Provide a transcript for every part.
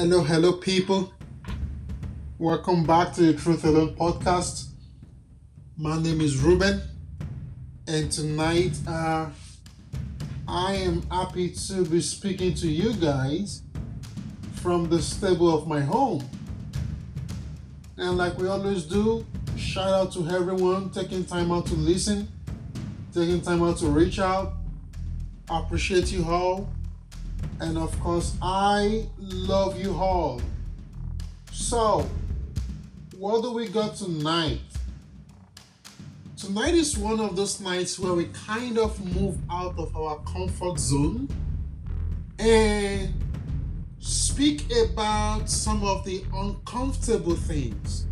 Hello, hello, people. Welcome back to the Truth Alone podcast. My name is Reuben, and tonight uh, I am happy to be speaking to you guys from the stable of my home. And like we always do, shout out to everyone taking time out to listen, taking time out to reach out. I appreciate you all. And of course, I love you all. So, what do we got tonight? Tonight is one of those nights where we kind of move out of our comfort zone and speak about some of the uncomfortable things.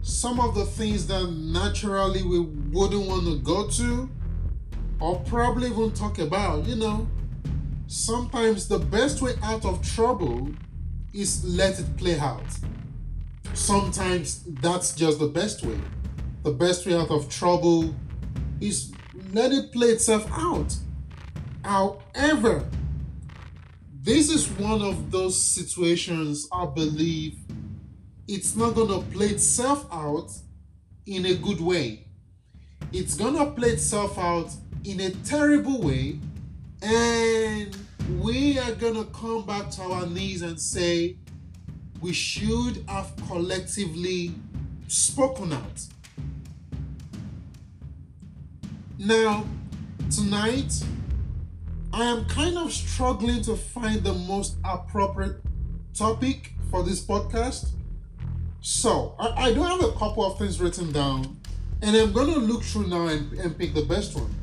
Some of the things that naturally we wouldn't want to go to or probably even talk about, you know sometimes the best way out of trouble is let it play out. Sometimes that's just the best way. The best way out of trouble is let it play itself out. However, this is one of those situations I believe it's not going to play itself out in a good way. It's going to play itself out in a terrible way and we are going to come back to our knees and say we should have collectively spoken out. Now, tonight, I am kind of struggling to find the most appropriate topic for this podcast. So, I, I do have a couple of things written down, and I'm going to look through now and, and pick the best one.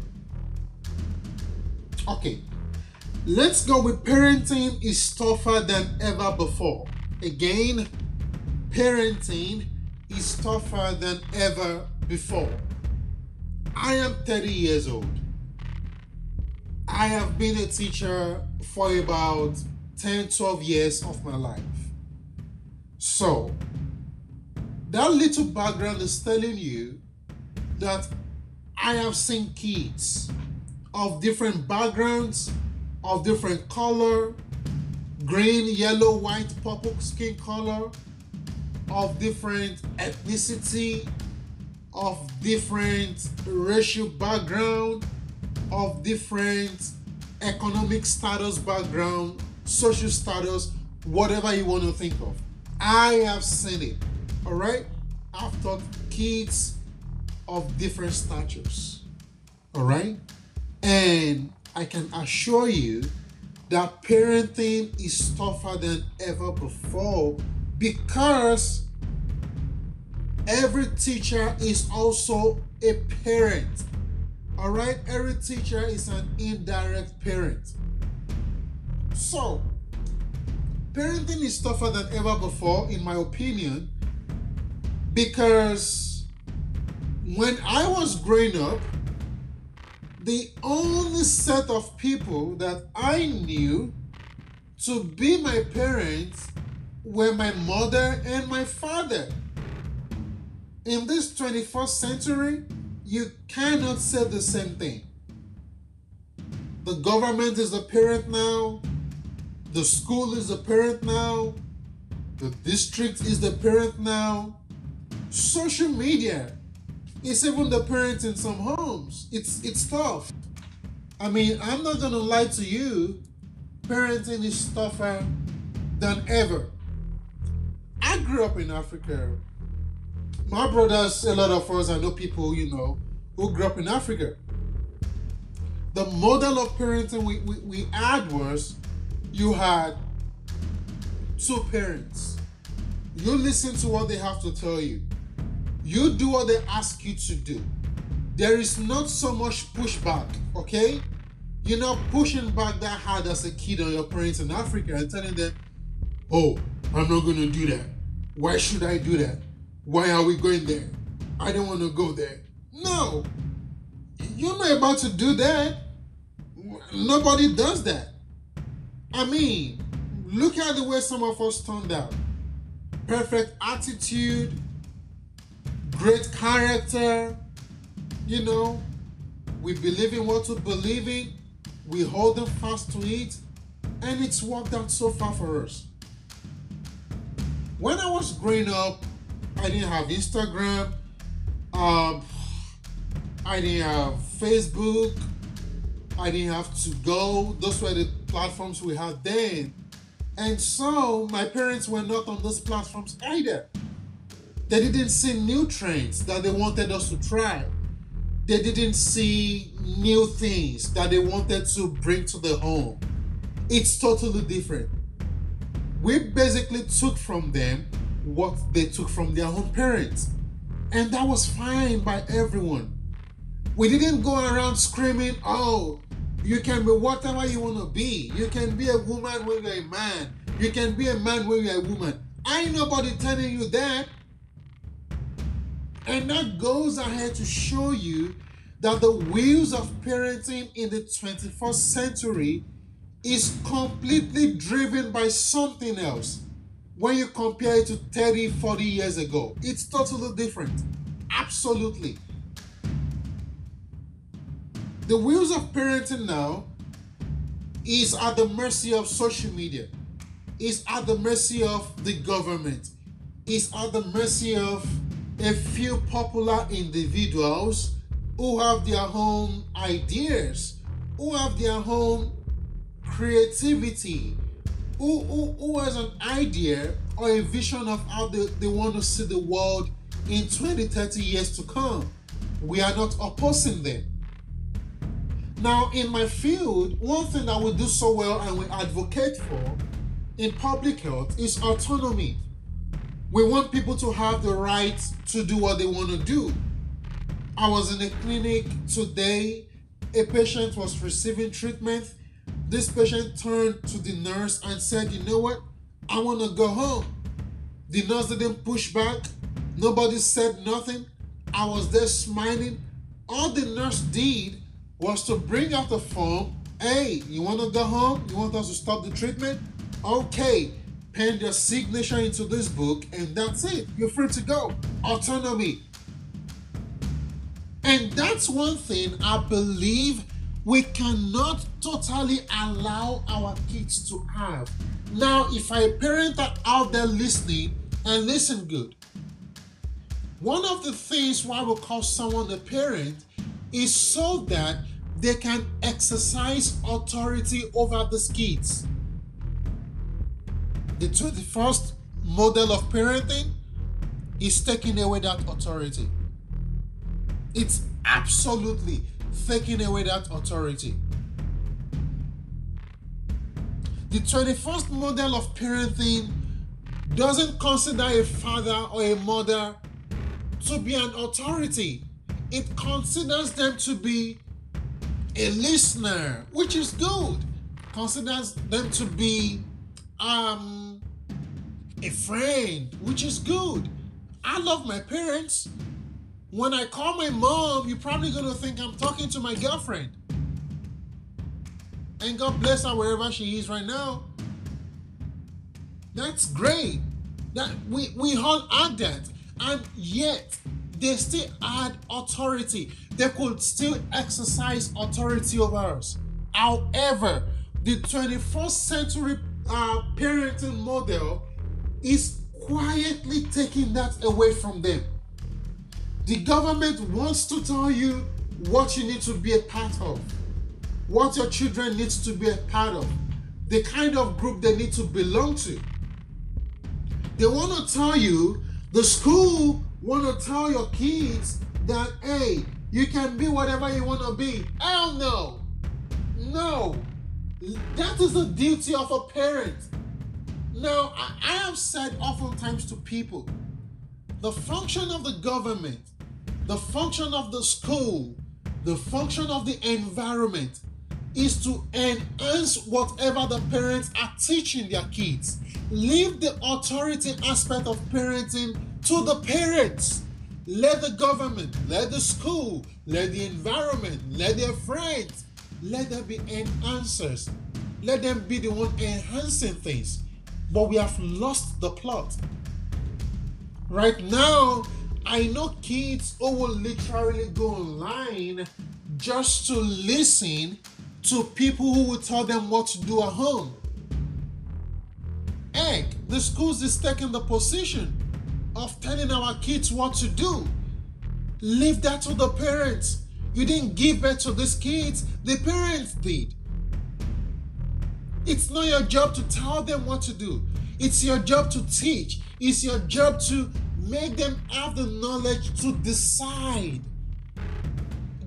Okay, let's go with parenting is tougher than ever before. Again, parenting is tougher than ever before. I am 30 years old. I have been a teacher for about 10, 12 years of my life. So, that little background is telling you that I have seen kids of different backgrounds, of different color, green, yellow, white, purple skin color, of different ethnicity, of different racial background, of different economic status background, social status, whatever you want to think of. I have seen it. All right? I've taught kids of different statures. All right? And I can assure you that parenting is tougher than ever before because every teacher is also a parent. All right? Every teacher is an indirect parent. So, parenting is tougher than ever before, in my opinion, because when I was growing up, the only set of people that I knew to be my parents were my mother and my father. In this 21st century, you cannot say the same thing. The government is a parent now, the school is a parent now, the district is the parent now, social media it's even the parents in some homes. It's it's tough. I mean, I'm not gonna lie to you. Parenting is tougher than ever. I grew up in Africa. My brothers, a lot of us, I know people, you know, who grew up in Africa. The model of parenting we, we, we had was you had two parents. You listen to what they have to tell you you do what they ask you to do. There is not so much pushback, okay? You're not pushing back that hard as a kid on your parents in Africa and telling them, oh, I'm not going to do that. Why should I do that? Why are we going there? I don't want to go there. No, you're not about to do that. Nobody does that. I mean, look at the way some of us turned out. Perfect attitude, great character. You know, we believe in what we believe in, we hold them fast to it, and it's worked out so far for us. when I was growing up, I didn't have Instagram. Um, I didn't have Facebook. I didn't have to go. Those were the platforms we had then. And so my parents were not on those platforms either. They didn't see new trends that they wanted us to try. They didn't see new things that they wanted to bring to the home. It's totally different. We basically took from them what they took from their own parents. And that was fine by everyone. We didn't go around screaming, oh, you can be whatever you want to be. You can be a woman when you're a man. You can be a man when you're a woman. Ain't nobody telling you that. And that goes ahead to show you that the wheels of parenting in the 21st century is completely driven by something else when you compare it to 30, 40 years ago. It's totally different. Absolutely. The wheels of parenting now is at the mercy of social media, is at the mercy of the government, is at the mercy of a few popular individuals who have their own ideas, who have their own creativity, who, who, who has an idea or a vision of how they, they want to see the world in 20, 30 years to come. We are not opposing them. Now, in my field, one thing that we do so well and we advocate for in public health is autonomy. We want people to have the right to do what they want to do. I was in a clinic today. A patient was receiving treatment. This patient turned to the nurse and said, You know what? I want to go home. The nurse didn't push back. Nobody said nothing. I was there smiling. All the nurse did was to bring out the form. Hey, you want to go home? You want us to stop the treatment? Okay, pen your signature into this book, and that's it. You're free to go. Autonomy. And that's one thing I believe we cannot totally allow our kids to have. Now, if I parent are out there listening, and listen good, one of the things why we call someone a parent is so that they can exercise authority over the kids the 21st model of parenting is taking away that authority. It's absolutely taking away that authority. The 21st model of parenting doesn't consider a father or a mother to be an authority. It considers them to be a listener, which is good. Considers them to be um a friend, which is good. I love my parents. When I call my mom, you're probably gonna think I'm talking to my girlfriend. And God bless her wherever she is right now. That's great. That we, we all add that. And yet they still add authority. They could still exercise authority over us. However, the 21st century uh, parenting model is quietly taking that away from them. The government wants to tell you what you need to be a part of, what your children needs to be a part of, the kind of group they need to belong to. They want to tell you, the school want to tell your kids that, hey, you can be whatever you want to be. Hell no. No. That is the duty of a parent. Now, I, I have said oftentimes to people the function of the government, the function of the school, the function of the environment is to enhance whatever the parents are teaching their kids. Leave the authority aspect of parenting to the parents. Let the government, let the school, let the environment, let their friends let there be answers. Let them be the one enhancing things. But we have lost the plot. Right now, I know kids who will literally go online just to listen to people who will tell them what to do at home. Egg, the schools is taking the position of telling our kids what to do. Leave that to the parents. You didn't give birth to these kids, the parents did. It's not your job to tell them what to do. It's your job to teach. It's your job to make them have the knowledge to decide.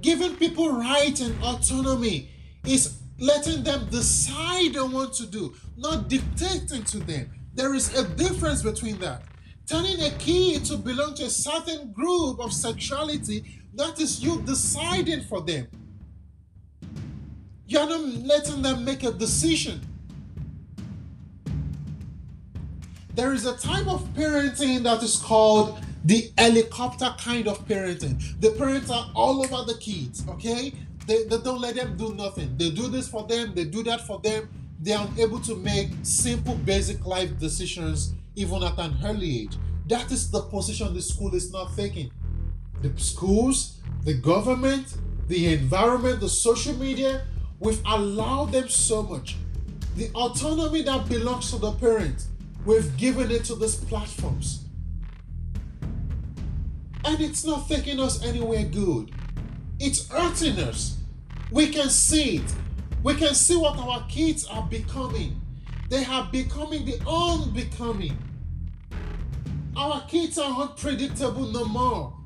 Giving people right and autonomy is letting them decide on what to do, not dictating to them. There is a difference between that. Telling a kid to belong to a certain group of sexuality, that is you deciding for them. You're not letting them make a decision. There is a type of parenting that is called the helicopter kind of parenting. The parents are all over the kids, okay? They, they don't let them do nothing. They do this for them, they do that for them. They are unable to make simple, basic life decisions even at an early age. That is the position the school is not taking. The schools, the government, the environment, the social media, we've allowed them so much. The autonomy that belongs to the parents, we've given it to these platforms. And it's not taking us anywhere good. It's hurting us. We can see it. We can see what our kids are becoming. They are becoming the unbecoming. Our kids are unpredictable no more.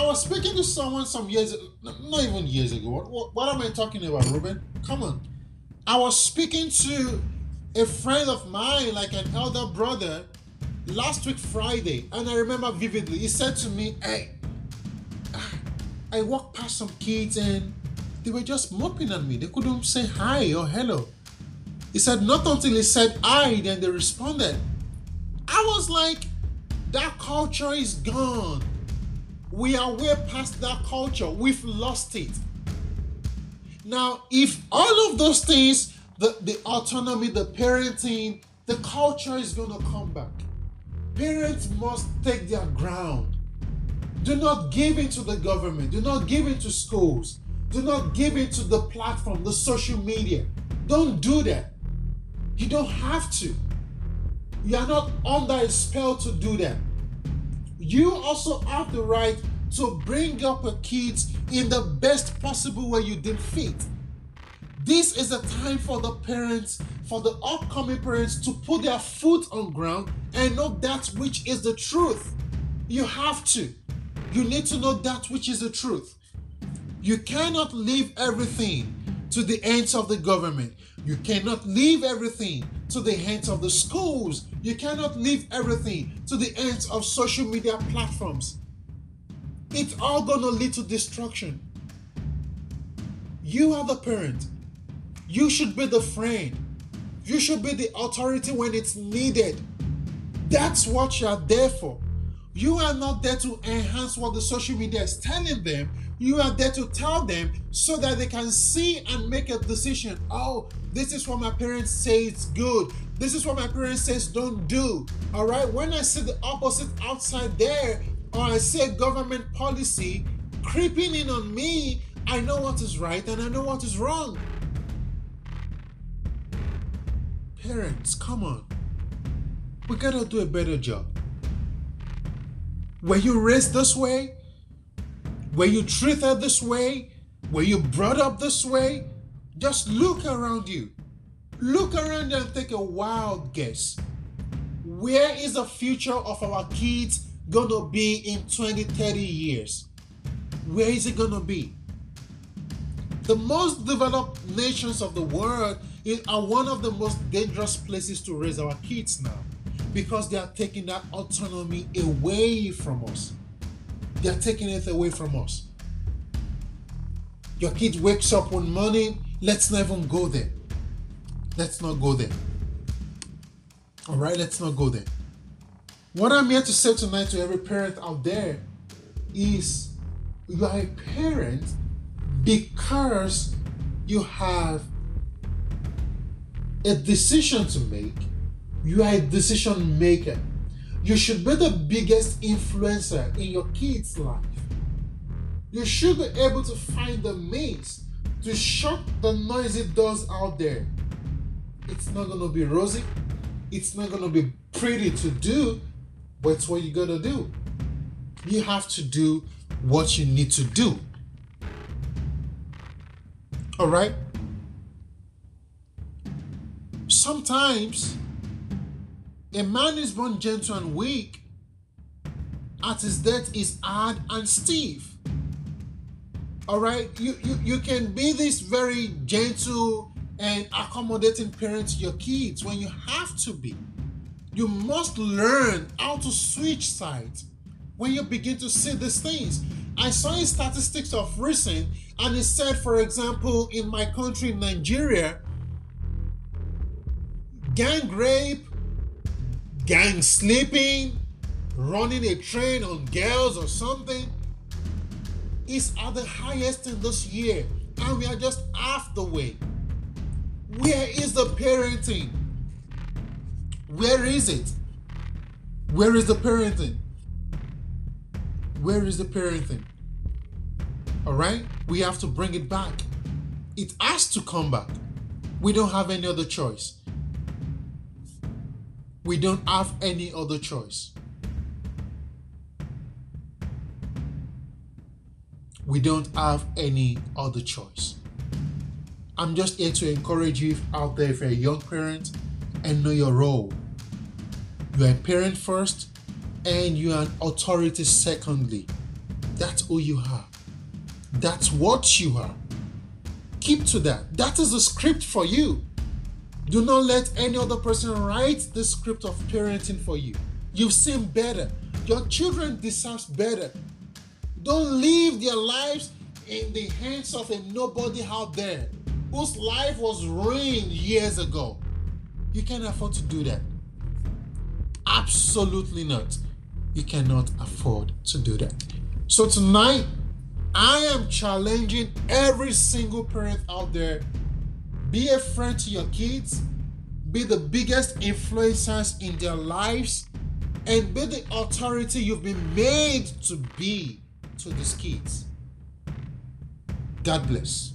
I was speaking to someone some years, not even years ago. What, what, am I talking about, Reuben? Come on. I was speaking to a friend of mine, like an elder brother, last week Friday, and I remember vividly. He said to me, "Hey, I walked past some kids and they were just moping at me. They couldn't say hi or hello." He said, "Not until he said hi, then they responded." I was like, "That culture is gone. We are way past that culture. We've lost it." Now, if all of those things, the, the autonomy, the parenting, the culture is going to come back. Parents must take their ground. Do not give in to the government. Do not give in to schools. Do not give in to the platform, the social media. Don't do that. You don't have to. You are not under a spell to do that. You also have the right to bring up your kids in the best possible way you deem fit. This is a time for the parents, for the upcoming parents to put their foot on ground and know that which is the truth. You have to. You need to know that which is the truth. You cannot leave everything to the hands of the government. You cannot leave everything to the hands of the schools. You cannot leave everything to the hands of social media platforms. It's all going to lead to destruction. You are the parent. You should be the friend. You should be the authority when it's needed. That's what you are there for. You are not there to enhance what the social media is telling them. You are there to tell them so that they can see and make a decision. Oh, this is what my parents say it's good. This is what my parents says don't do. All right. When I see the opposite outside there, or I see government policy creeping in on me, I know what is right and I know what is wrong. Parents, come on. We gotta do a better job. Were you raised this way? Were you treated this way? Were you brought up this way? Just look around you. Look around and take a wild guess. Where is the future of our kids gonna be in 20, 30 years? Where is it gonna be? The most developed nations of the world are one of the most dangerous places to raise our kids now because they are taking that autonomy away from us. They are taking it away from us. Your kid wakes up one morning, let's not even go there. Let's not go there. All right, let's not go there. What I'm here to say tonight to every parent out there is you are a parent because you have a decision to make. You are a decision maker. You should be the biggest influencer in your kid's life. You should be able to find the means to shut the noisy doors out there. It's not going to be rosy. It's not going to be pretty to do, but it's what you got to do. You have to do what you need to do. All right? Sometimes a man is born gentle and weak, at his death is hard and stiff. All right, you, you you can be this very gentle and accommodating parents to your kids when you have to be. You must learn how to switch sides when you begin to see these things. I saw in statistics of recent, and it said, for example, in my country, Nigeria, gang rape, gang sleeping, running a train on girls or something is at the highest in this year, and we are just half the way. Where is the parenting? Where is it? Where is the parenting? Where is the parenting? All right, we have to bring it back. It has to come back. We don't have any other choice. We don't have any other choice. we don't have any other choice. I'm just here to encourage you out there if you're a young parent and know your role. You're a parent first and you're an authority secondly. That's who you are. That's what you are. Keep to that. That is the script for you. Do not let any other person write the script of parenting for you. You've seen better. Your children deserve better. Don't leave their lives in the hands of a nobody out there whose life was ruined years ago. You can't afford to do that. Absolutely not. You cannot afford to do that. So tonight, I am challenging every single parent out there be a friend to your kids, be the biggest influencers in their lives, and be the authority you've been made to be to these kids. God bless.